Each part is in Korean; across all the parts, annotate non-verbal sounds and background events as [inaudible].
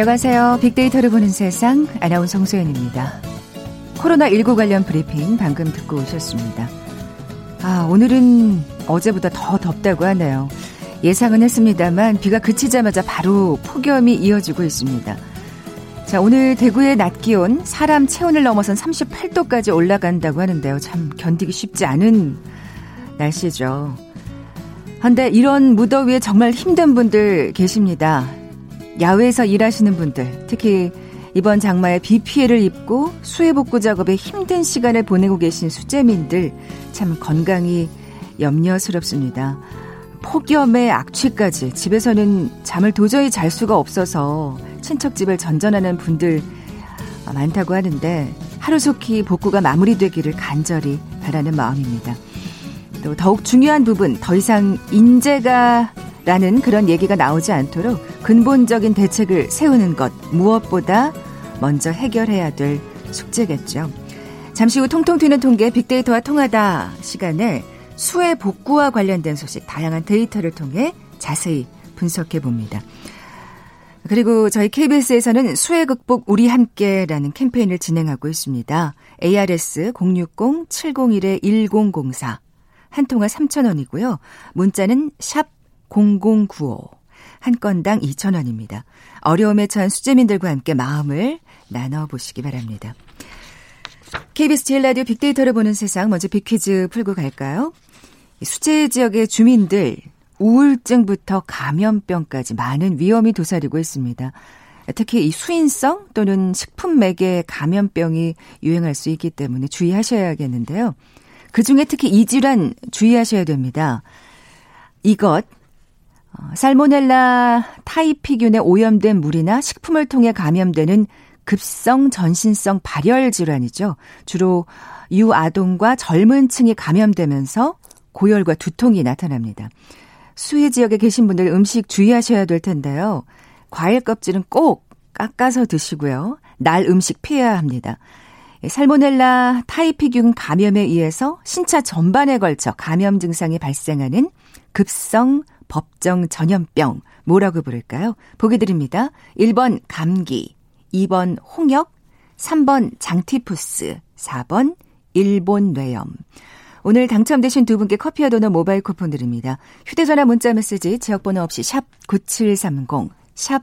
안녕하세요. 빅데이터를 보는 세상 아나운서 홍소연입니다. 코로나19 관련 브리핑 방금 듣고 오셨습니다. 아, 오늘은 어제보다 더 덥다고 하네요. 예상은 했습니다만 비가 그치자마자 바로 폭염이 이어지고 있습니다. 자, 오늘 대구의 낮 기온 사람 체온을 넘어선 38도까지 올라간다고 하는데요. 참 견디기 쉽지 않은 날씨죠. 한데 이런 무더위에 정말 힘든 분들 계십니다. 야외에서 일하시는 분들, 특히 이번 장마에 비 피해를 입고 수해 복구 작업에 힘든 시간을 보내고 계신 수재민들 참 건강이 염려스럽습니다. 폭염에 악취까지 집에서는 잠을 도저히 잘 수가 없어서 친척집을 전전하는 분들 많다고 하는데 하루속히 복구가 마무리되기를 간절히 바라는 마음입니다. 또 더욱 중요한 부분 더 이상 인재가 라는 그런 얘기가 나오지 않도록 근본적인 대책을 세우는 것 무엇보다 먼저 해결해야 될 숙제겠죠. 잠시 후 통통 튀는 통계 빅데이터와 통하다 시간에 수해 복구와 관련된 소식 다양한 데이터를 통해 자세히 분석해 봅니다. 그리고 저희 KBS에서는 수해 극복 우리 함께라는 캠페인을 진행하고 있습니다. ARS 060-701-1004 한 통화 3,000원이고요. 문자는 샵 0095. 한 건당 2,000원입니다. 어려움에 처한 수재민들과 함께 마음을 나눠보시기 바랍니다. KBS 제일 라디오 빅데이터를 보는 세상 먼저 빅퀴즈 풀고 갈까요? 수재 지역의 주민들 우울증부터 감염병까지 많은 위험이 도사리고 있습니다. 특히 이 수인성 또는 식품 매개 감염병이 유행할 수 있기 때문에 주의하셔야겠는데요. 그 중에 특히 이 질환 주의하셔야 됩니다. 이것 어, 살모넬라 타이피균에 오염된 물이나 식품을 통해 감염되는 급성 전신성 발열 질환이죠. 주로 유아동과 젊은 층이 감염되면서 고열과 두통이 나타납니다. 수해 지역에 계신 분들 음식 주의하셔야 될 텐데요. 과일 껍질은 꼭 깎아서 드시고요. 날 음식 피해야 합니다. 살모넬라 타이피균 감염에 의해서 신차 전반에 걸쳐 감염 증상이 발생하는 급성 법정 전염병 뭐라고 부를까요? 보기 드립니다. 1번 감기, 2번 홍역, 3번 장티푸스, 4번 일본 뇌염. 오늘 당첨되신 두 분께 커피와 도넛 모바일 쿠폰 드립니다. 휴대전화 문자 메시지 지역번호 없이 샵 9730, 샵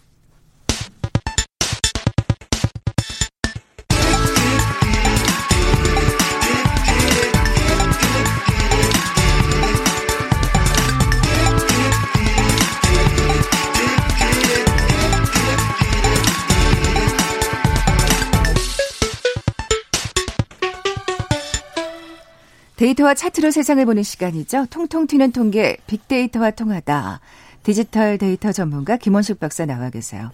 데이터와 차트로 세상을 보는 시간이죠. 통통 튀는 통계 빅데이터와 통하다. 디지털 데이터 전문가 김원식 박사 나와 계세요.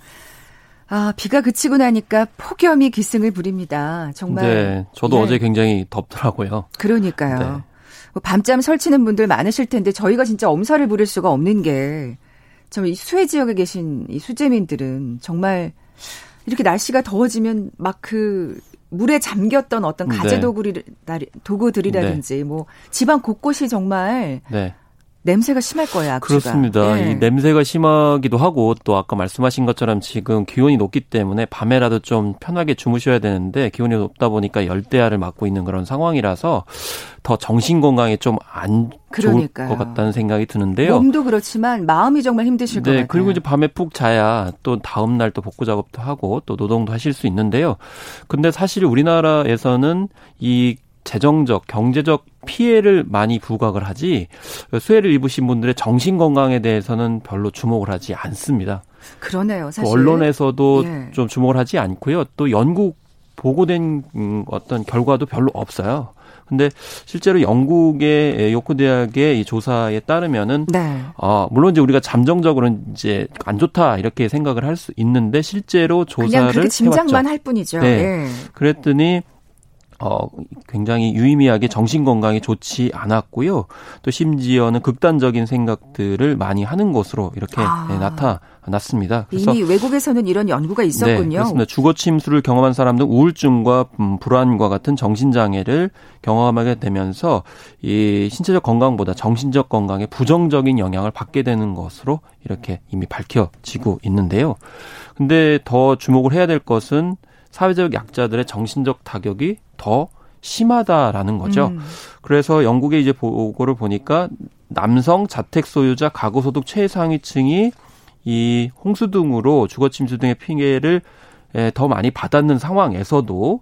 아, 비가 그치고 나니까 폭염이 기승을 부립니다. 정말. 네, 저도 예. 어제 굉장히 덥더라고요. 그러니까요. 네. 뭐 밤잠 설치는 분들 많으실 텐데 저희가 진짜 엄살을 부릴 수가 없는 게, 정말 이 수해 지역에 계신 이 수재민들은 정말 이렇게 날씨가 더워지면 막 그 물에 잠겼던 어떤 가재 네. 도구리, 도구들이라든지 네. 뭐 집안 곳곳이 정말 네. 냄새가 심할 거예요. 악취가. 그렇습니다. 네. 이 냄새가 심하기도 하고 또 아까 말씀하신 것처럼 지금 기온이 높기 때문에 밤에라도 좀 편하게 주무셔야 되는데 기온이 높다 보니까 열대야를 맞고 있는 그런 상황이라서 더 정신 건강에 좀안 좋을 것 같다는 생각이 드는데요. 몸도 그렇지만 마음이 정말 힘드실 네, 것 같아요. 그리고 이제 밤에 푹 자야 또 다음 날 또 복구 작업도 하고 또 노동도 하실 수 있는데요. 근데 사실 우리나라에서는 이 재정적, 경제적 피해를 많이 부각을 하지 수해를 입으신 분들의 정신 건강에 대해서는 별로 주목을 하지 않습니다. 그러네요. 사실 언론에서도 예. 좀 주목을 하지 않고요. 또 연구 보고된 음, 어떤 결과도 별로 없어요. 근데 실제로 영국의 요코 대학의 이 조사에 따르면은 네. 어, 물론 이제 우리가 잠정적으로는 이제 안 좋다 이렇게 생각을 할 수 있는데 실제로 조사를 그냥 짐작만 해봤죠. 할 뿐이죠. 네. 예. 그랬더니 어, 굉장히 유의미하게 정신 건강에 좋지 않았고요. 또 심지어는 극단적인 생각들을 많이 하는 것으로 이렇게 아. 네, 나타났습니다. 이미 외국에서는 이런 연구가 네, 있었군요. 네, 그렇습니다. 주거 침수를 경험한 사람들 우울증과 음, 불안과 같은 정신 장애를 경험하게 되면서 이 신체적 건강보다 정신적 건강에 부정적인 영향을 받게 되는 것으로 이렇게 이미 밝혀지고 있는데요. 근데 더 주목을 해야 될 것은 사회적 약자들의 정신적 타격이 더 심하다라는 거죠. 음. 그래서 영국의 이제 보고를 보니까 남성 자택 소유자 가구 소득 최상위층이 이 홍수 등으로 주거 침수 등의 피해를 더 많이 받았는 상황에서도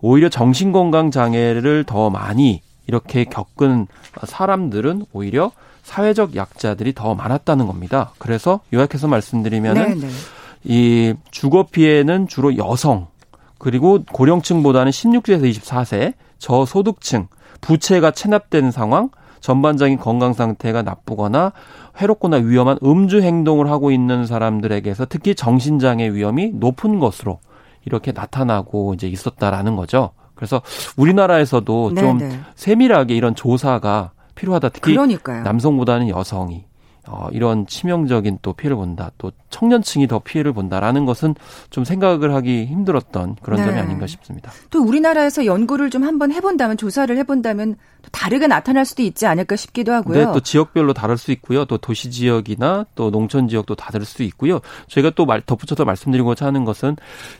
오히려 정신 건강 장애를 더 많이 이렇게 겪은 사람들은 오히려 사회적 약자들이 더 많았다는 겁니다. 그래서 요약해서 말씀드리면은 네네. 네. 이 주거 피해는 주로 여성 그리고 고령층보다는 16세에서 24세, 저소득층, 부채가 체납된 상황, 전반적인 건강 상태가 나쁘거나 해롭거나 위험한 음주 행동을 하고 있는 사람들에게서 특히 정신장애 위험이 높은 것으로 이렇게 나타나고 이제 있었다라는 거죠. 그래서 우리나라에서도 네네. 좀 네. 세밀하게 이런 조사가 필요하다. 특히 그러니까요. 남성보다는 여성이 어, 이런 치명적인 또 피해를 본다. 또 청년층이 더 피해를 본다라는 것은 좀 생각을 하기 힘들었던 그런 네. 점이 아닌가 싶습니다. 또 우리나라에서 연구를 좀 한번 해본다면 조사를 해본다면 또 다르게 나타날 수도 있지 않을까 싶기도 하고요. 네, 또 지역별로 다를 수 있고요. 또 도시 지역이나 또 농촌 지역도 다를 수 있고요. 저희가 또 말, 덧붙여서 말씀드리고자 하는 것은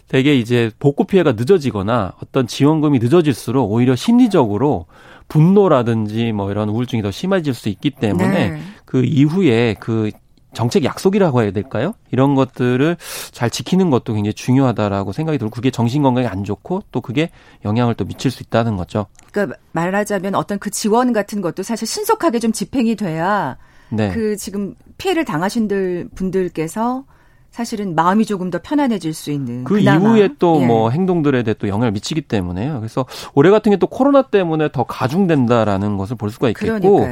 대개 이제 복구 피해가 늦어지거나 어떤 지원금이 늦어질수록 오히려 심리적으로 분노라든지 뭐 이런 우울증이 더 심해질 수 있기 때문에 네. 그 이후에 그 정책 약속이라고 해야 될까요? 이런 것들을 잘 지키는 것도 굉장히 중요하다라고 생각이 들고 그게 정신 건강에 안 좋고 또 그게 영향을 또 미칠 수 있다는 거죠. 그러니까 말하자면 어떤 그 지원 같은 것도 사실 신속하게 좀 집행이 돼야 네. 그 지금 피해를 당하신 분들께서 사실은 마음이 조금 더 편안해질 수 있는 그 그나마. 이후에 또뭐 예. 뭐 행동들에 대해 또 영향을 미치기 때문에요. 그래서 올해 같은 게 또 코로나 때문에 더 가중된다라는 것을 볼 수가 있겠고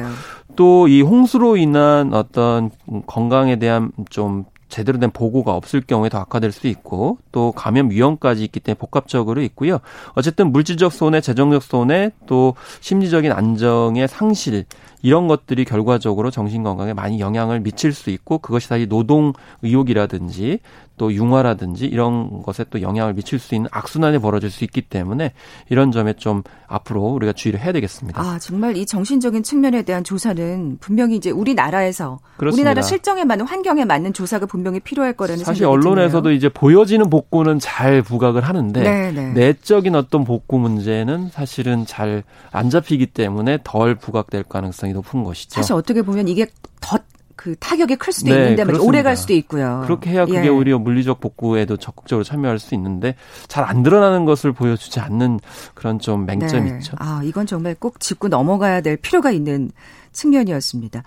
또 이 홍수로 인한 어떤 건강에 대한 좀 제대로 된 보고가 없을 경우에 더 악화될 수 있고 또 감염 위험까지 있기 때문에 복합적으로 있고요. 어쨌든 물질적 손해, 재정적 손해, 또 심리적인 안정의 상실 이런 것들이 결과적으로 정신 건강에 많이 영향을 미칠 수 있고 그것이 다시 노동 의욕이라든지 또 융화라든지 이런 것에 또 영향을 미칠 수 있는 악순환이 벌어질 수 있기 때문에 이런 점에 좀 앞으로 우리가 주의를 해야 되겠습니다. 아, 정말 이 정신적인 측면에 대한 조사는 분명히 이제 우리나라에서 그렇습니다. 우리나라 실정에 맞는 환경에 맞는 조사가 분명 히 필요할 거라는 사실 언론에서도 드네요. 이제 보여지는 복구는 잘 부각을 하는데 네네. 네. 내적인 어떤 복구 문제는 사실은 잘 안 잡히기 때문에 덜 부각될 가능성이 높은 것이죠. 사실 어떻게 보면 이게 더 그 타격이 클 수도 네, 있는데 오래 갈 수도 있고요. 그렇게 해야 그게 예. 오히려 물리적 복구에도 적극적으로 참여할 수 있는데 잘 안 드러나는 것을 보여주지 않는 그런 좀 맹점이 네. 있죠. 아 이건 정말 꼭 짚고 넘어가야 될 필요가 있는 측면이었습니다.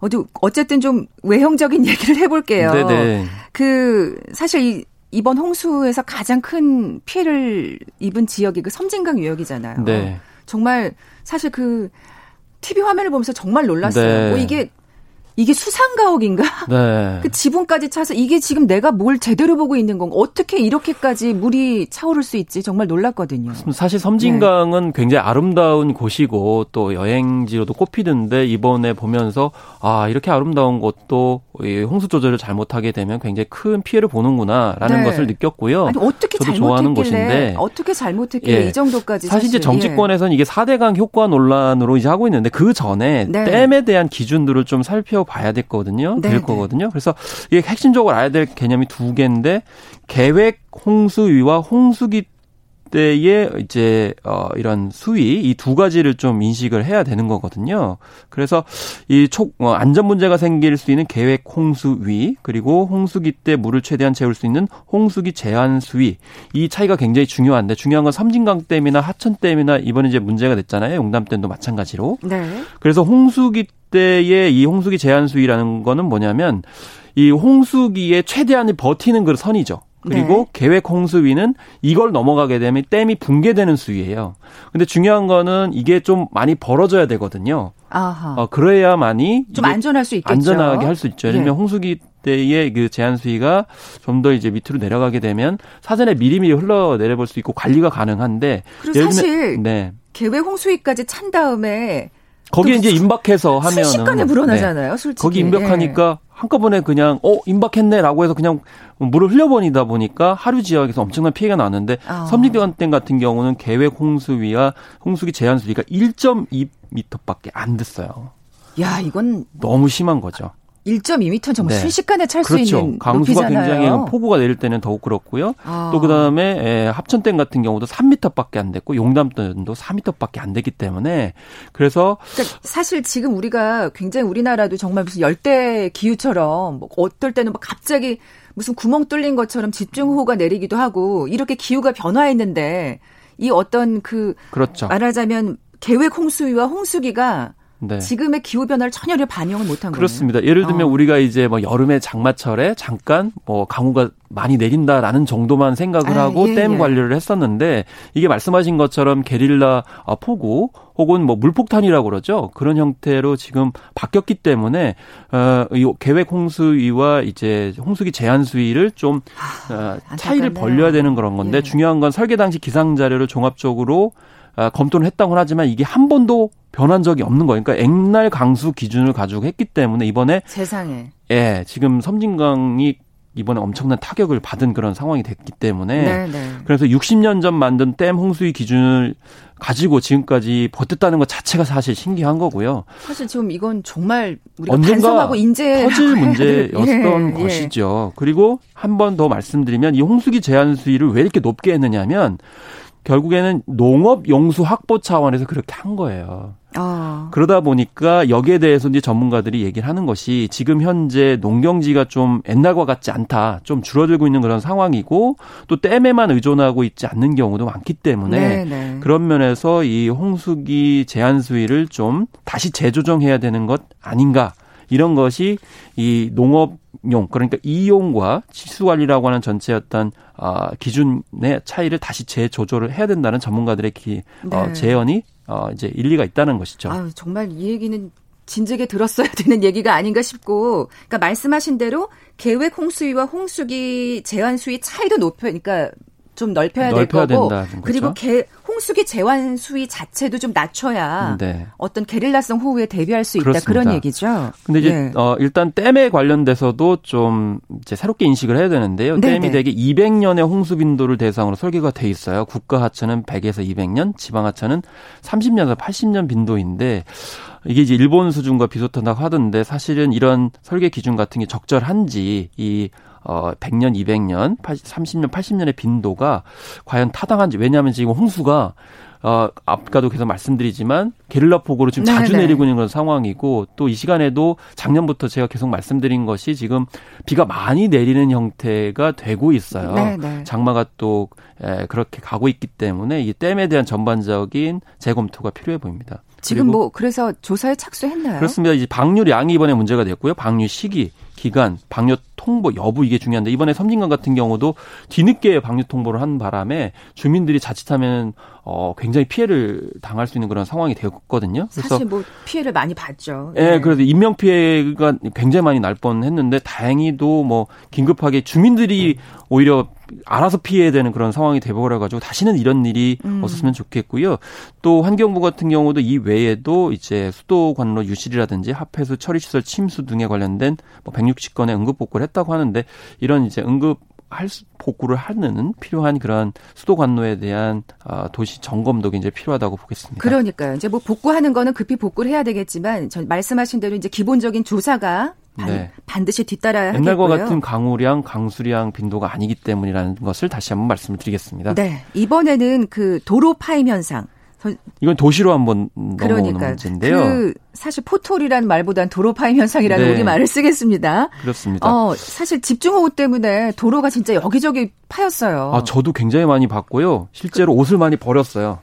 어디 어쨌든 좀 외형적인 [laughs] 얘기를 해볼게요. 네네. 그 사실 이 이번 홍수에서 가장 큰 피해를 입은 지역이 그 섬진강 유역이잖아요. 네. 정말 사실 그 TV 화면을 보면서 정말 놀랐어요. 네. 뭐 이게 이게 수상가옥인가? 네. [laughs] 그 지붕까지 차서 이게 지금 내가 뭘 제대로 보고 있는 건가? 어떻게 이렇게까지 물이 차오를 수 있지? 정말 놀랐거든요. 사실 섬진강은 네. 굉장히 아름다운 곳이고 또 여행지로도 꼽히던데 이번에 보면서 아 이렇게 아름다운 곳도 홍수 조절을 잘못하게 되면 굉장히 큰 피해를 보는구나라는 네. 것을 느꼈고요. 아니, 어떻게 저도 좋아하는 곳인데 어떻게 잘못했길래 예. 이 정도까지 사실, 사실 이제 정치권에서는 예. 이게 4대강 효과 논란으로 이제 하고 있는데 그 전에 네. 댐에 대한 기준들을 좀 살펴 봐야 됐거든요. 네, 될 네. 거거든요. 그래서 이게 핵심적으로 알아야 될 개념이 두 개인데 계획 홍수위와 홍수기 때의 이제 어 이런 수위 이 두 가지를 좀 인식을 해야 되는 거거든요. 그래서 이초 어, 안전 문제가 생길 수 있는 계획 홍수위 그리고 홍수기 때 물을 최대한 채울 수 있는 홍수기 제한 수위 이 차이가 굉장히 중요한데 중요한 건 섬진강 댐이나 하천 댐이나 이번에 이제 문제가 됐잖아요. 용담 댐도 마찬가지로. 네. 그래서 홍수기 때의 이 홍수기 제한 수위라는 거는 뭐냐면 이 홍수기에 최대한을 버티는 그 선이죠. 그리고 네. 계획 홍수위는 이걸 넘어가게 되면 댐이 붕괴되는 수위예요. 근데 중요한 거는 이게 좀 많이 벌어져야 되거든요. 아하. 어, 그래야만이 좀 안전할 수 있겠죠. 안전하게 할 수 있죠. 예를 들면 예. 홍수기 때의 그 제한 수위가 좀 더 이제 밑으로 내려가게 되면 사전에 미리미리 흘러 내려볼 수 있고 관리가 가능한데 그리고 사실 네. 계획 홍수위까지 찬 다음에 거기에 이제 임박해서 하면 순식간에 불어나잖아요. 네. 솔직히. 거기 임박하니까 네. 한꺼번에 그냥 어 임박했네라고 해서 그냥 물을 흘려버리다 보니까 하류 지역에서 엄청난 피해가 나는데 어. 섬진강 같은 경우는 계획 홍수위와 홍수기 제한 수위가 1.2m밖에 안 됐어요. 야 이건 너무 심한 거죠. 1.2m 정말 네. 순식간에 찰 수 그렇죠. 있는 강수가 높이잖아요. 굉장히 폭우가 내릴 때는 더욱 그렇고요. 아. 또 그다음에 예, 합천댐 같은 경우도 3m밖에 안 됐고 용담댐도 4m밖에 안 됐기 때문에 그래서 그러니까 사실 지금 우리가 굉장히 우리나라도 정말 무슨 열대 기후처럼 뭐 어떨 때는 막 갑자기 무슨 구멍 뚫린 것처럼 집중호우가 내리기도 하고 이렇게 기후가 변화했는데 이 어떤 그 그렇죠. 말하자면 계획 홍수위와 홍수기가 네. 지금의 기후 변화를 전혀 반영을 못한 거예요. 그렇습니다. 예를 들면 어. 우리가 이제 뭐 여름에 장마철에 잠깐 뭐 강우가 많이 내린다라는 정도만 생각을 아, 하고 예, 댐 예. 관리를 했었는데 이게 말씀하신 것처럼 게릴라 어, 폭우 혹은 뭐 물폭탄이라고 그러죠. 그런 형태로 지금 바뀌었기 때문에 어 이 계획 홍수위와 이제 홍수기 제한 수위를 좀 아, 어, 차이를 벌려야 되는 그런 건데 예. 중요한 건 설계 당시 기상 자료를 종합적으로 어, 검토는 했다고 하지만 이게 한 번도 변한 적이 없는 거예요. 그러니까 액날 강수 기준을 가지고 했기 때문에 이번에 세상에 예 지금 섬진강이 이번에 엄청난 타격을 받은 그런 상황이 됐기 때문에 네네. 네. 그래서 60년 전 만든 댐 홍수위 기준을 가지고 지금까지 버텼다는 것 자체가 사실 신기한 거고요. 사실 지금 이건 정말 우리가 반성하고 인제 터질 문제였던 예, 것이죠. 예. 그리고 한 번 더 말씀드리면 이 홍수기 제한 수위를 왜 이렇게 높게 했느냐면 결국에는 농업 용수 확보 차원에서 그렇게 한 거예요. 아. 그러다 보니까 여기에 대해서 이제 전문가들이 얘기를 하는 것이 지금 현재 농경지가 좀 옛날과 같지 않다. 좀 줄어들고 있는 그런 상황이고 또 댐에만 의존하고 있지 않는 경우도 많기 때문에 네네. 네. 그런 면에서 이 홍수기 제한 수위를 좀 다시 재조정해야 되는 것 아닌가. 이런 것이 이 농업 용 그러니까 이용과 치수 관리라고 하는 전체 어떤 아, 기준의 차이를 다시 재조절을 해야 된다는 전문가들의 기, 어, 네. 어, 제언이 어, 이제 일리가 있다는 것이죠. 아유, 정말 이 얘기는 진즉에 들었어야 [laughs] 되는 얘기가 아닌가 싶고, 그러니까 말씀하신 대로 계획 홍수위와 홍수기 제한 수위 차이도 높여, 그러니까 좀 넓혀야, 넓혀야 될 거고, 그리고 개, 홍수기 제한 수위 자체도 좀 낮춰야 네. 어떤 게릴라성 호우에 대비할 수 있다 그렇습니다. 그런 얘기죠. 근데 이제 네. 어, 일단 댐에 관련돼서도 좀 이제 새롭게 인식을 해야 되는데요. 네 댐이 네. 대개 200년의 홍수 빈도를 대상으로 설계가 돼 있어요. 국가 하천은 100에서 200년, 지방 하천은 30년에서 80년 빈도인데 이게 이제 일본 수준과 비슷하다고 하던데 사실은 이런 설계 기준 같은 게 적절한지 이 어, 100년, 200년, 80, 30년, 80년의 빈도가 과연 타당한지. 왜냐하면 지금 홍수가 어, 아까도 계속 말씀드리지만 게릴라 폭우로 지금 자주 네네. 내리고 있는 그런 상황이고 또 이 시간에도 작년부터 제가 계속 말씀드린 것이 지금 비가 많이 내리는 형태가 되고 있어요. 네네. 장마가 또 에, 그렇게 가고 있기 때문에 이 댐에 대한 전반적인 재검토가 필요해 보입니다. 지금 뭐 그래서 조사에 착수했나요? 그렇습니다. 이제 방류량이 이번에 문제가 됐고요. 방류 시기, 기간, 방류 통보 여부 이게 중요한데 이번에 섬진강 같은 경우도 뒤늦게 방류 통보를 한 바람에 주민들이 자칫하면 어 굉장히 피해를 당할 수 있는 그런 상황이 되었거든요. 그래서 사실 뭐 피해를 많이 봤죠. 예, 네. 그래서 인명 피해가 굉장히 많이 날 뻔했는데 다행히도 뭐 긴급하게 주민들이 오히려 알아서 피해야 되는 그런 상황이 돼버려 가지고 다시는 이런 일이 음. 없었으면 좋겠고요. 또 환경부 같은 경우도 이 외에도 이제 수도 관로 유실이라든지 합해수 처리시설 침수 등에 관련된 뭐 160건의 응급 복구를 했다고 하는데 이런 이제 응급 할 복구를 하는 필요한 그런 수도 관로에 대한 아, 도시 점검도 굉장히 필요하다고 보겠습니다. 그러니까요. 이제 뭐 복구하는 거는 급히 복구를 해야 되겠지만 전 말씀하신 대로 이제 기본적인 조사가 반, 네. 반드시 뒤따라야 하겠고요. 옛날과 같은 강우량, 강수량 빈도가 아니기 때문이라는 것을 다시 한번 말씀을 드리겠습니다. 네. 이번에는 그 도로 파임 현상 이건 도시로 한번 넘어오는 문제인데요. 그 사실 포톨이라는 말보단 도로 파임 현상이라는 네. 우리 말을 쓰겠습니다. 그렇습니다. 어, 사실 집중호우 때문에 도로가 진짜 여기저기 파였어요. 아, 저도 굉장히 많이 봤고요. 실제로 그, 옷을 많이 버렸어요.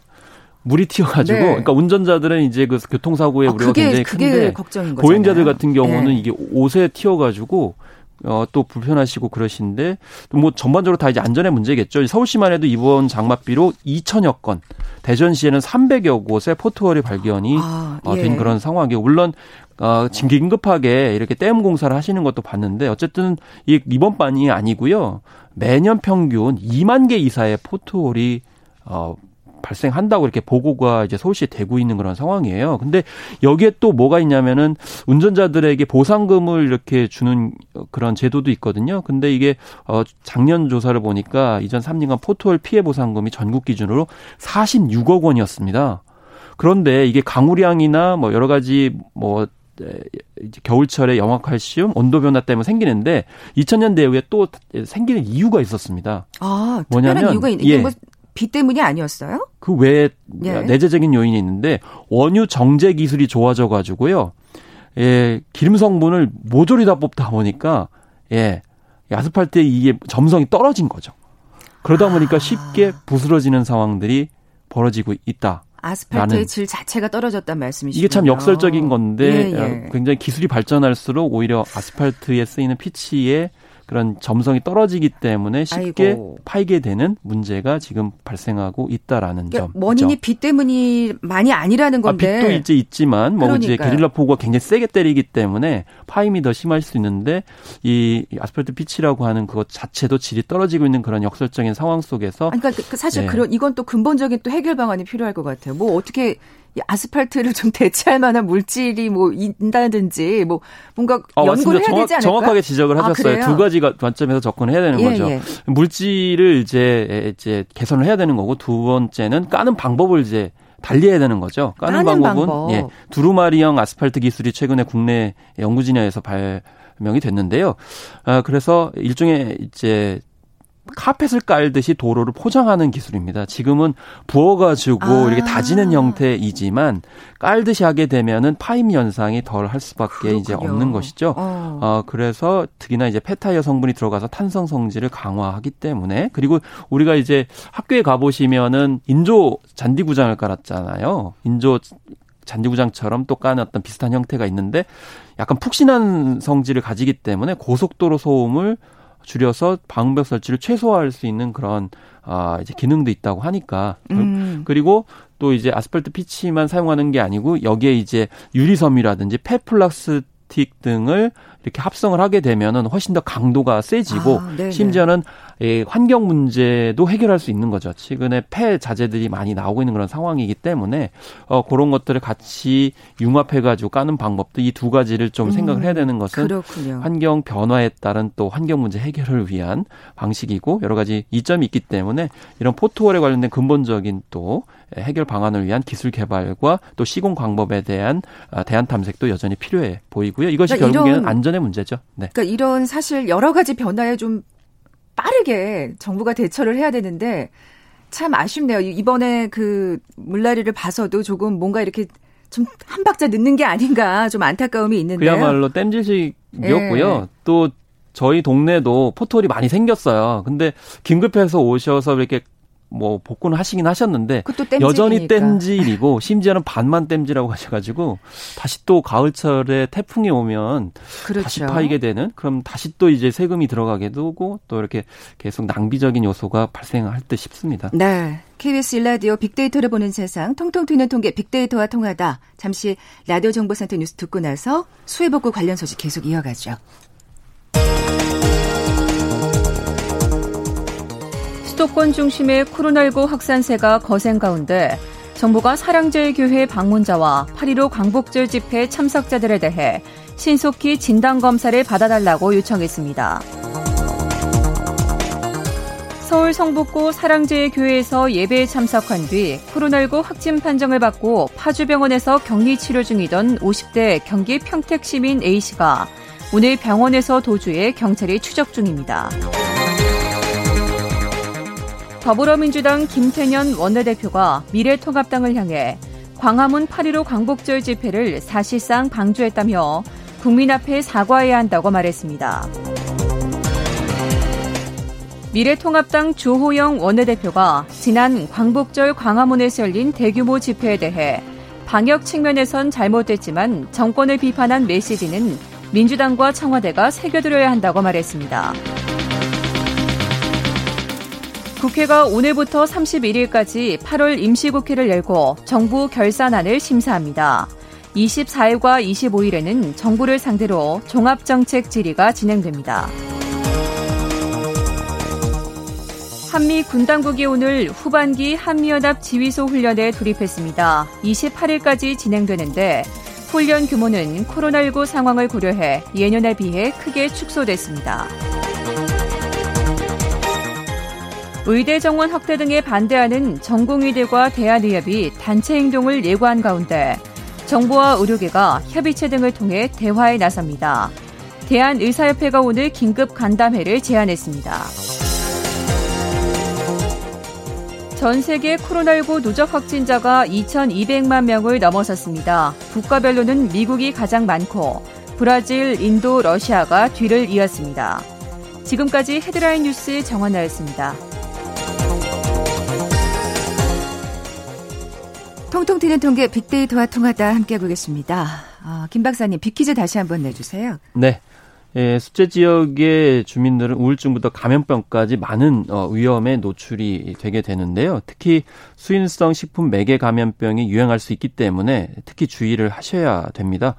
물이 튀어가지고, 네. 그러니까 운전자들은 이제 그 교통사고의 아, 우려가 그게, 굉장히 큰데, 걱정인 보행자들 같은 경우는 네. 이게 옷에 튀어가지고 어, 또 불편하시고 그러신데 뭐 전반적으로 다 이제 안전의 문제겠죠. 서울시만 해도 이번 장맛비로 2천여 건, 대전시에는 300여 곳에 포트월이 발견이 아, 어, 예. 된 그런 상황이고 물론 어, 긴급하게 이렇게 댐 공사를 하시는 것도 봤는데 어쨌든 이 이번 반이 아니고요. 매년 평균 2만 개 이상의 포트홀이 어 발생한다고 이렇게 보고가 이제 서울시에 되고 있는 그런 상황이에요. 근데 여기에 또 뭐가 있냐면은 운전자들에게 보상금을 이렇게 주는 그런 제도도 있거든요. 근데 이게 어 작년 조사를 보니까 이전 3년간 포트홀 피해 보상금이 전국 기준으로 46억 원이었습니다. 그런데 이게 강우량이나 뭐 여러 가지 뭐 겨울철에 영화칼슘 온도 변화 때문에 생기는데 2000년대 이후에 또 생기는 이유가 있었습니다. 아, 뭐냐면 이유가 있, 예. 뭐 비 때문이 아니었어요? 그 외에 예. 내재적인 요인이 있는데 원유 정제 기술이 좋아져 가지고요. 예, 기름 성분을 모조리 다 뽑다 보니까 예, 아스팔트에 이게 점성이 떨어진 거죠. 그러다 보니까 아. 쉽게 부스러지는 상황들이 벌어지고 있다. 아스팔트의 질 자체가 떨어졌단 말씀이시죠. 이게 참 역설적인 건데 예, 예. 굉장히 기술이 발전할수록 오히려 아스팔트에 쓰이는 피치에 그런 점성이 떨어지기 때문에 쉽게 아이고. 파이게 되는 문제가 지금 발생하고 있다라는 그러니까 점. 원인이 비 때문이 많이 아니라는 건데. 아, 빛도 이제 있지만 뭐 그러니까요. 이제 게릴라 폭우가 굉장히 세게 때리기 때문에 파임이 더 심할 수 있는데 이 아스팔트 피치라고 하는 그것 자체도 질이 떨어지고 있는 그런 역설적인 상황 속에서. 그러니까 그 사실 네. 그런 이건 또 근본적인 또 해결 방안이 필요할 것 같아요. 뭐 어떻게 아스팔트를 좀 [laughs] 대체할 만한 물질이 뭐 있다든지 뭐 뭔가 어, 연구를 해야 되지 않을까? 정확하게 지적을 아, 하셨어요. 아, 두 가지가 관점에서 접근해야 되는 예, 거죠. 예. 물질을 이제 이제 개선을 해야 되는 거고 두 번째는 까는 방법을 이제 달리해야 되는 거죠. 까는, 까는 방법은 방법. 예, 두루마리형 아스팔트 기술이 최근에 국내 연구 진영에서 발 명이 됐는데요. 아, 그래서 일종의 이제 카펫을 깔듯이 도로를 포장하는 기술입니다. 지금은 부어가지고 아. 이렇게 다지는 형태이지만 깔듯이 하게 되면은 파임 현상이 덜 할 수밖에 그렇군요. 이제 없는 것이죠. 어. 어. 그래서 특히나 이제 페타이어 성분이 들어가서 탄성 성질을 강화하기 때문에 그리고 우리가 이제 학교에 가 보시면은 인조 잔디구장을 깔았잖아요. 인조 잔디구장처럼 또 까는 어떤 비슷한 형태가 있는데 약간 푹신한 성질을 가지기 때문에 고속도로 소음을 줄여서 방벽 설치를 최소화할 수 있는 그런 아 이제 기능도 있다고 하니까 음. 그리고 또 이제 아스팔트 피치만 사용하는 게 아니고 여기에 이제 유리섬이라든지 폐플라스틱 등을 이렇게 합성을 하게 되면은 훨씬 더 강도가 세지고 아, 심지어는 예, 환경 문제도 해결할 수 있는 거죠. 최근에 폐 자재들이 많이 나오고 있는 그런 상황이기 때문에 어 그런 것들을 같이 융합해 가지고 까는 방법도 이 두 가지를 좀 생각을 해야 되는 것은 음, 그렇군요. 환경 변화에 따른 또 환경 문제 해결을 위한 방식이고 여러 가지 이점이 있기 때문에 이런 포트홀에 관련된 근본적인 또 해결 방안을 위한 기술 개발과 또 시공 방법에 대한 아, 대안 탐색도 여전히 필요해 보이고요. 이것이 그러니까 결국에는 이런, 안전의 문제죠. 네. 그러니까 이런 사실 여러 가지 변화에 좀 빠르게 정부가 대처를 해야 되는데 참 아쉽네요. 이번에 그 물난리를 봐서도 조금 뭔가 이렇게 좀 한 박자 늦는 게 아닌가 좀 안타까움이 있는데요. 그야말로 땜질식이었고요. 예. 또 저희 동네도 포털이 많이 생겼어요. 근데 긴급해서 오셔서 이렇게 뭐 복구는 하시긴 하셨는데 여전히 땜질이고 심지어는 반만 땜질하고 하셔가지고 다시 또 가을철에 태풍이 오면 그렇죠. 다시 파이게 되는 그럼 다시 또 이제 세금이 들어가게 되고 또 이렇게 계속 낭비적인 요소가 발생할 듯 싶습니다. 네. KBS 일라디오 빅데이터를 보는 세상 통통 튀는 통계 빅데이터와 통하다. 잠시 라디오 정보센터 뉴스 듣고 나서 수해복구 관련 소식 계속 이어가죠. 수도권 중심의 코로나19 확산세가 거센 가운데 정부가 사랑제일교회 방문자와 8.15 광복절 집회 참석자들에 대해 신속히 진단검사를 받아달라고 요청했습니다. 서울 성북구 사랑제일교회에서 예배에 참석한 뒤 코로나19 확진 판정을 받고 파주병원에서 격리 치료 중이던 50대 경기 평택 시민 A씨가 오늘 병원에서 도주해 경찰이 추적 중입니다. 더불어민주당 김태년 원내대표가 미래통합당을 향해 광화문 8.15 광복절 집회를 사실상 방조했다며 국민 앞에 사과해야 한다고 말했습니다. 미래통합당 주호영 원내대표가 지난 광복절 광화문에서 열린 대규모 집회에 대해 방역 측면에선 잘못됐지만 정권을 비판한 메시지는 민주당과 청와대가 새겨들어야 한다고 말했습니다. 국회가 오늘부터 31일까지 8월 임시국회를 열고 정부 결산안을 심사합니다. 24일과 25일에는 정부를 상대로 종합정책 질의가 진행됩니다. 한미 군 당국이 오늘 후반기 한미연합 지휘소 훈련에 돌입했습니다. 28일까지 진행되는데 훈련 규모는 코로나19 상황을 고려해 예년에 비해 크게 축소됐습니다. 의대 정원 확대 등에 반대하는 전공의대과 대한의협이 단체 행동을 예고한 가운데 정부와 의료계가 협의체 등을 통해 대화에 나섭니다. 대한의사협회가 오늘 긴급 간담회를 제안했습니다. 전 세계 코로나19 누적 확진자가 2,200만 명을 넘어섰습니다. 국가별로는 미국이 가장 많고 브라질, 인도, 러시아가 뒤를 이었습니다. 지금까지 헤드라인 뉴스 정원나였습니다. 통통 튀는 통계 빅데이터와 통하다 함께 보겠습니다. 어, 김 박사님 빅퀴즈 다시 한번 내주세요. 네. 예, 습제 지역의 주민들은 우울증부터 감염병까지 많은 어, 위험에 노출이 되게 되는데요. 특히 수인성 식품 매개 감염병이 유행할 수 있기 때문에 특히 주의를 하셔야 됩니다.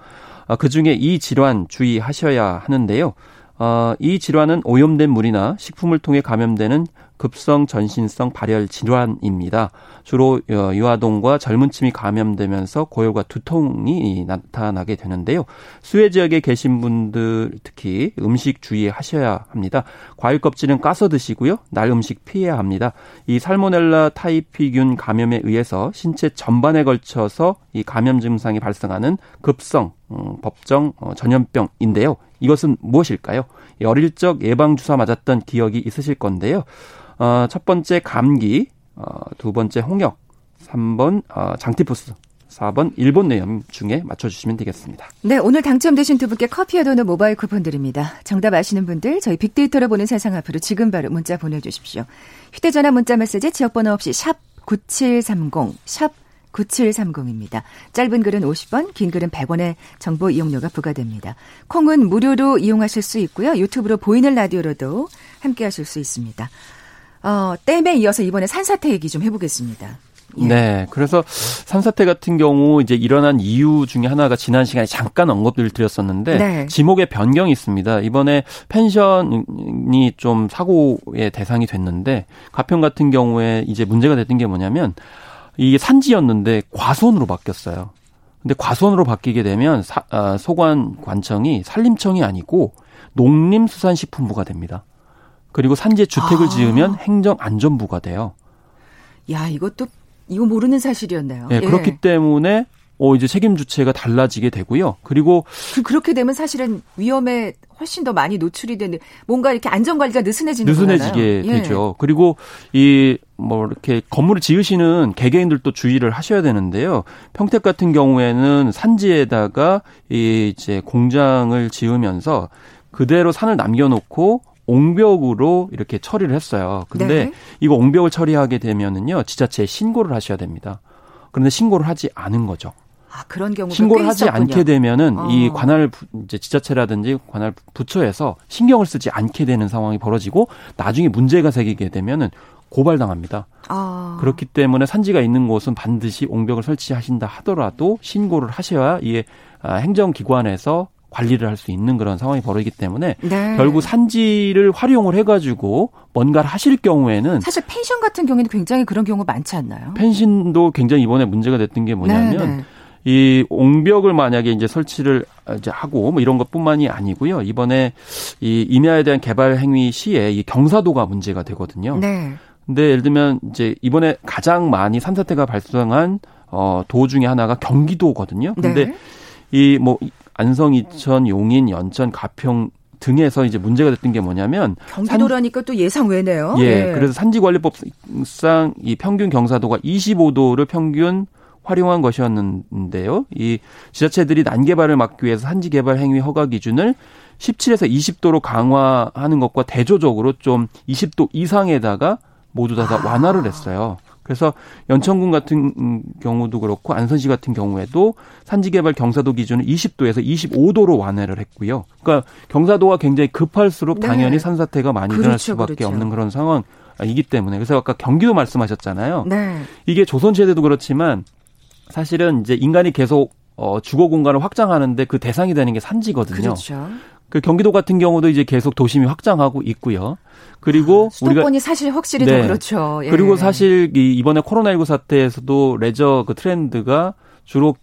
아, 그 중에 이 질환 주의하셔야 하는데요. 어, 이 질환은 오염된 물이나 식품을 통해 감염되는 급성 전신성 발열 질환입니다. 주로 어, 유아동과 젊은 층이 감염되면서 고열과 두통이 나타나게 되는데요. 수해 지역에 계신 분들 특히 음식 주의하셔야 합니다. 과일 껍질은 까서 드시고요. 날 음식 피해야 합니다. 이 살모넬라 타이피균 감염에 의해서 신체 전반에 걸쳐서 이 감염 증상이 발생하는 급성 음, 법정 어, 전염병인데요. 이것은 무엇일까요? 어릴 적 예방 주사 맞았던 기억이 있으실 건데요. 어, 첫 번째 감기, 어, 두 번째 홍역, 3번 어, 장티푸스, 4번 일본 내염 중에 맞춰주시면 되겠습니다. 네, 오늘 당첨되신 두 분께 커피와 도넛 모바일 쿠폰 드립니다. 정답 아시는 분들 저희 빅데이터로 보는 세상 앞으로 지금 바로 문자 보내주십시오. 휴대전화 문자 메시지 지역번호 없이 샵 9730, 샵 9730입니다. 짧은 글은 50원, 긴 글은 100원의 정보 이용료가 부과됩니다. 콩은 무료로 이용하실 수 있고요. 유튜브로 보이는 라디오로도 함께 하실 수 있습니다. 어, 댐에 이어서 이번에 산사태 얘기 좀 해보겠습니다. 예. 네. 그래서 산사태 같은 경우 이제 일어난 이유 중에 하나가 지난 시간에 잠깐 언급을 드렸었는데 네. 지목의 변경이 있습니다. 이번에 펜션이 좀 사고의 대상이 됐는데 가평 같은 경우에 이제 문제가 됐던 게 뭐냐면 이게 산지였는데 과수원으로 바뀌었어요. 근데 과수원으로 바뀌게 되면 사, 아, 소관 관청이 산림청이 아니고 농림수산식품부가 됩니다. 그리고 산지에 주택을 아. 지으면 행정안전부가 돼요. 야, 이것도 이거 모르는 사실이었네요. 네, 예. 그렇기 때문에 어 이제 책임 주체가 달라지게 되고요. 그리고 그, 그렇게 되면 사실은 위험에 훨씬 더 많이 노출이 되는 뭔가 이렇게 안전 관리가 느슨해지는 느슨해지게 거잖아요. 되죠. 예. 그리고 이 뭐 이렇게 건물을 지으시는 개개인들도 주의를 하셔야 되는데요. 평택 같은 경우에는 산지에다가 이 이제 공장을 지으면서 그대로 산을 남겨놓고 옹벽으로 이렇게 처리를 했어요. 근데 네. 이거 옹벽을 처리하게 되면은요, 지자체에 신고를 하셔야 됩니다. 그런데 신고를 하지 않은 거죠. 아, 그런 경우가 신고를 하지 있었군요. 않게 되면은 어. 이 관할 이제 지자체라든지 관할 부처에서 신경을 쓰지 않게 되는 상황이 벌어지고 나중에 문제가 생기게 되면은 고발당합니다. 아. 그렇기 때문에 산지가 있는 곳은 반드시 옹벽을 설치하신다 하더라도 신고를 하셔야 이게 아, 행정기관에서 관리를 할 수 있는 그런 상황이 벌어지기 때문에 네. 결국 산지를 활용을 해가지고 뭔가를 하실 경우에는 사실 펜션 같은 경우에는 굉장히 그런 경우가 많지 않나요? 펜션도 굉장히 이번에 문제가 됐던 게 뭐냐면 네, 네. 이 옹벽을 만약에 이제 설치를 이제 하고 뭐 이런 것뿐만이 아니고요. 이번에 이 임야에 대한 개발 행위 시에 이 경사도가 문제가 되거든요. 네. 근데 예를 들면 이제 이번에 가장 많이 산사태가 발생한 어, 도 중에 하나가 경기도거든요. 근데 네. 이뭐 안성, 이천, 용인, 연천, 가평 등에서 이제 문제가 됐던 게 뭐냐면 경기도라니까 산, 또 예상 외네요. 예, 예. 그래서 산지관리법상 이 평균 경사도가 25도를 평균 활용한 것이었는데요. 이 지자체들이 난개발을 막기 위해서 산지 개발 행위 허가 기준을 17에서 20도로 강화하는 것과 대조적으로 좀 20도 이상에다가 모두 다, 다 아. 완화를 했어요. 그래서 연천군 같은 경우도 그렇고 안선시 같은 경우에도 산지개발 경사도 기준을 20도에서 25도로 완화를 했고요. 그러니까 경사도가 굉장히 급할수록 네. 당연히 산사태가 많이 그렇죠, 일어날 수밖에 그렇죠. 없는 그런 상황 이기 때문에 그래서 아까 경기도 말씀하셨잖아요. 네. 이게 조선 시대도 그렇지만 사실은 이제 인간이 계속 어, 주거 공간을 확장하는데 그 대상이 되는 게 산지거든요. 그렇죠. 그 경기도 같은 경우도 이제 계속 도심이 확장하고 있고요. 그리고 아, 우리가 수도권이 사실 확실히 네. 더 그렇죠. 예. 그리고 사실 이 이번에 코로나19 사태에서도 레저 그 트렌드가 주로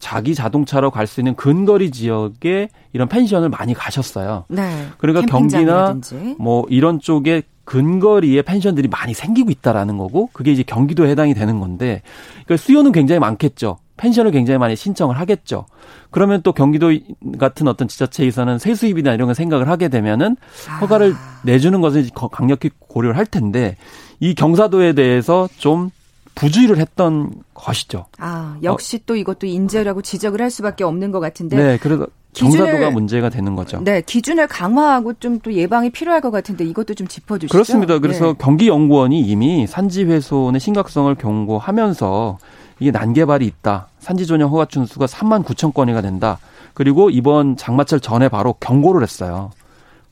자기 자동차로 갈 수 있는 근거리 지역에 이런 펜션을 많이 가셨어요. 네. 그러니까 경기나 뭐 이런 쪽에 근거리에 펜션들이 많이 생기고 있다라는 거고 그게 이제 경기도에 해당이 되는 건데 그러니까 수요는 굉장히 많겠죠. 펜션을 굉장히 많이 신청을 하겠죠. 그러면 또 경기도 같은 어떤 지자체에서는 세수입이나 이런 걸 생각을 하게 되면은 허가를 아. 내주는 것을 강력히 고려를 할 텐데 이 경사도에 대해서 좀 부주의를 했던 것이죠. 아, 역시 어. 또 이것도 인재라고 지적을 할 수밖에 없는 것 같은데. 네, 그래서 경사도가 문제가 되는 거죠. 네, 기준을 강화하고 좀 또 예방이 필요할 것 같은데 이것도 좀 짚어주시죠. 그렇습니다. 그래서 네. 경기연구원이 이미 산지 훼손의 심각성을 경고하면서 이게 난개발이 있다. 산지 전용 허가 준수가 3만 9천 건이가 된다. 그리고 이번 장마철 전에 바로 경고를 했어요.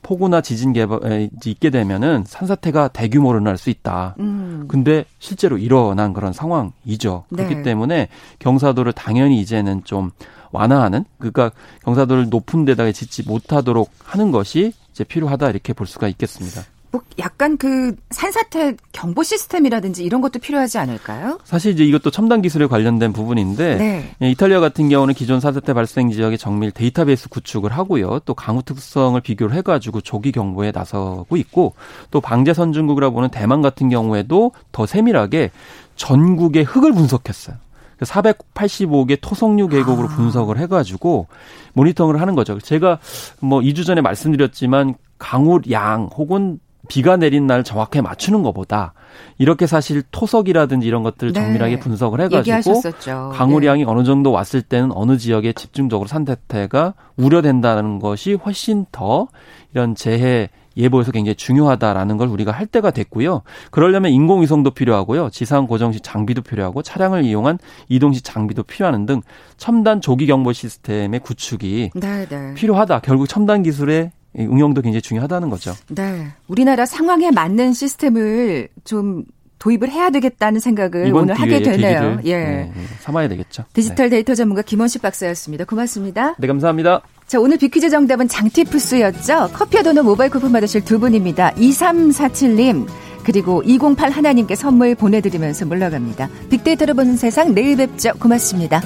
폭우나 지진 개발이 있게 되면은 산사태가 대규모로 날 수 있다. 음. 근데 실제로 일어난 그런 상황이죠. 그렇기 네. 때문에 경사도를 당연히 이제는 좀 완화하는 그러니까 경사도를 높은 데다가 짓지 못하도록 하는 것이 이제 필요하다 이렇게 볼 수가 있겠습니다. 뭐 약간 그 산사태 경보 시스템이라든지 이런 것도 필요하지 않을까요? 사실 이제 이것도 첨단 기술에 관련된 부분인데 네. 예, 이탈리아 같은 경우는 기존 산사태 발생 지역의 정밀 데이터베이스 구축을 하고요. 또 강우 특성을 비교를 해가지고 조기 경보에 나서고 있고 또 방제 선진국이라 보는 대만 같은 경우에도 더 세밀하게 전국의 흙을 분석했어요. 485개 토성류 계곡으로 아. 분석을 해가지고 모니터링을 하는 거죠. 제가 뭐 2주 전에 말씀드렸지만 강우 양 혹은 비가 내린 날 정확하게 맞추는 것보다 이렇게 사실 토석이라든지 이런 것들 네. 정밀하게 네. 분석을 해가지고 강우량이 네. 어느 정도 왔을 때는 어느 지역에 집중적으로 산태태가 우려된다는 것이 훨씬 더 이런 재해 예보에서 굉장히 중요하다라는 걸 우리가 할 때가 됐고요. 그러려면 인공위성도 필요하고요. 지상 고정식 장비도 필요하고 차량을 이용한 이동식 장비도 필요하는 등 첨단 조기 경보 시스템의 구축이 네, 네. 필요하다. 결국 첨단 기술의 응용도 굉장히 중요하다는 거죠. 네. 우리나라 상황에 맞는 시스템을 좀 도입을 해야 되겠다는 생각을 오늘 하게 되네요. 예. 네, 네, 삼아야 되겠죠. 디지털 네. 데이터 전문가 김원식 박사였습니다. 고맙습니다. 네, 감사합니다. 자, 오늘 비퀴즈 정답은 장티푸스였죠. 커피와 도넛 모바일 쿠폰 받으실 두 분입니다. 2347님, 그리고 208 하나님께 선물 보내드리면서 물러갑니다. 빅데이터로 보는 세상 내일 뵙죠. 고맙습니다.